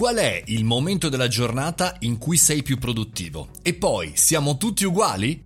Qual è il momento della giornata in cui sei più produttivo? E poi, siamo tutti uguali?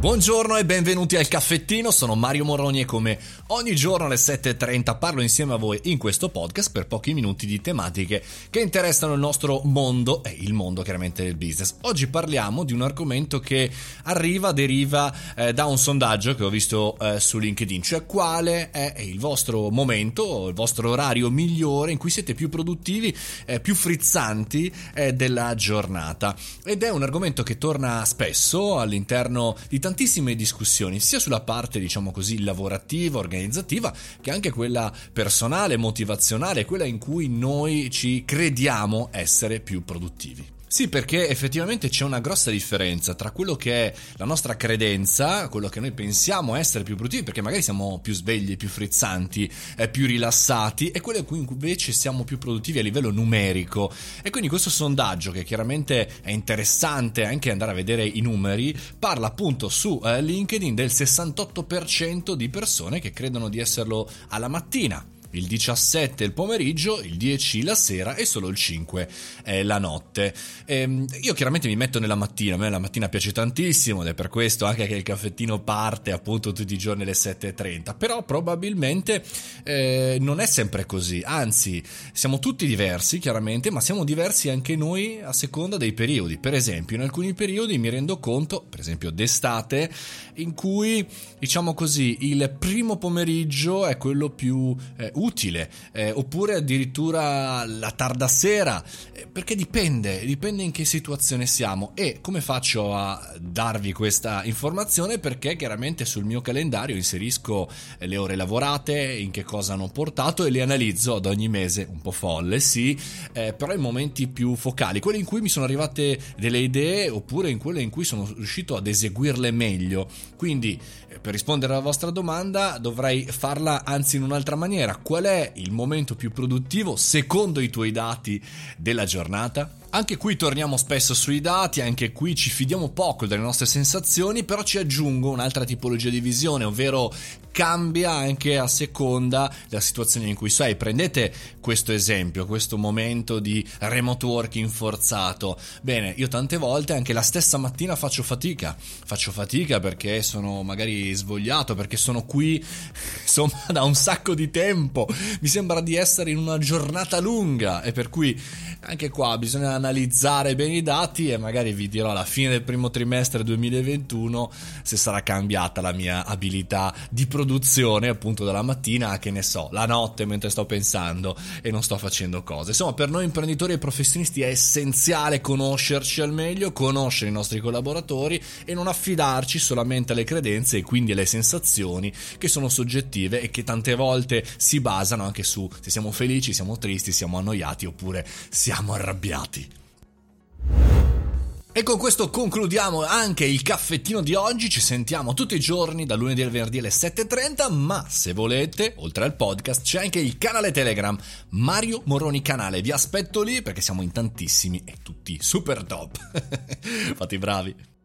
Buongiorno e benvenuti al caffettino, sono Mario Moroni e come ogni giorno alle 7.30 parlo insieme a voi in questo podcast per pochi minuti di tematiche che interessano il nostro mondo e il mondo chiaramente del business. Oggi parliamo di un argomento che arriva, deriva eh, da un sondaggio che ho visto eh, su LinkedIn, cioè quale è il vostro momento, il vostro orario migliore in cui siete più produttivi, eh, più frizzanti eh, della giornata. Ed è un argomento che torna spesso all'interno di tantissime discussioni, sia sulla parte, diciamo così, lavorativa, organizzativa, che anche quella personale, motivazionale, quella in cui noi ci crediamo essere più produttivi. Sì, perché effettivamente c'è una grossa differenza tra quello che è la nostra credenza, quello che noi pensiamo essere più produttivi, perché magari siamo più svegli, più frizzanti, eh, più rilassati, e quello in cui invece siamo più produttivi a livello numerico. E quindi questo sondaggio, che chiaramente è interessante anche andare a vedere i numeri, parla appunto su eh, LinkedIn del 68% di persone che credono di esserlo alla mattina il 17 il pomeriggio, il 10 la sera e solo il 5 è la notte. E ehm, io chiaramente mi metto nella mattina, a me la mattina piace tantissimo ed è per questo anche che il caffettino parte appunto tutti i giorni alle 7.30, però probabilmente eh, non è sempre così, anzi siamo tutti diversi chiaramente, ma siamo diversi anche noi a seconda dei periodi. Per esempio in alcuni periodi mi rendo conto, per esempio d'estate, in cui diciamo così il primo pomeriggio è quello più... Eh, utile, eh, oppure addirittura la tarda sera, eh, perché dipende, dipende in che situazione siamo. E come faccio a darvi questa informazione? Perché chiaramente sul mio calendario inserisco le ore lavorate, in che cosa hanno portato e le analizzo ad ogni mese, un po' folle, sì, eh, però in momenti più focali, quelli in cui mi sono arrivate delle idee oppure in quelle in cui sono riuscito ad eseguirle meglio. Quindi, eh, per rispondere alla vostra domanda, dovrei farla anzi in un'altra maniera qual è il momento più produttivo secondo i tuoi dati della giornata? Anche qui torniamo spesso sui dati, anche qui ci fidiamo poco delle nostre sensazioni, però ci aggiungo un'altra tipologia di visione, ovvero cambia anche a seconda della situazione in cui sei. Prendete questo esempio, questo momento di remote working forzato. Bene, io tante volte anche la stessa mattina faccio fatica, faccio fatica perché sono magari svogliato, perché sono qui insomma da un sacco di tempo, mi sembra di essere in una giornata lunga e per cui anche qua bisogna analizzare bene i dati e magari vi dirò alla fine del primo trimestre 2021 se sarà cambiata la mia abilità di produzione appunto dalla mattina che ne so, la notte mentre sto pensando e non sto facendo cose. Insomma, per noi imprenditori e professionisti è essenziale conoscerci al meglio, conoscere i nostri collaboratori e non affidarci solamente alle credenze e quindi alle sensazioni che sono soggettive e che tante volte si basano anche su se siamo felici, siamo tristi, siamo annoiati oppure siamo arrabbiati. E con questo concludiamo anche il caffettino di oggi. Ci sentiamo tutti i giorni da lunedì al venerdì alle 7.30. Ma se volete, oltre al podcast, c'è anche il canale Telegram Mario Moroni Canale. Vi aspetto lì perché siamo in tantissimi e tutti super top. Fate i bravi.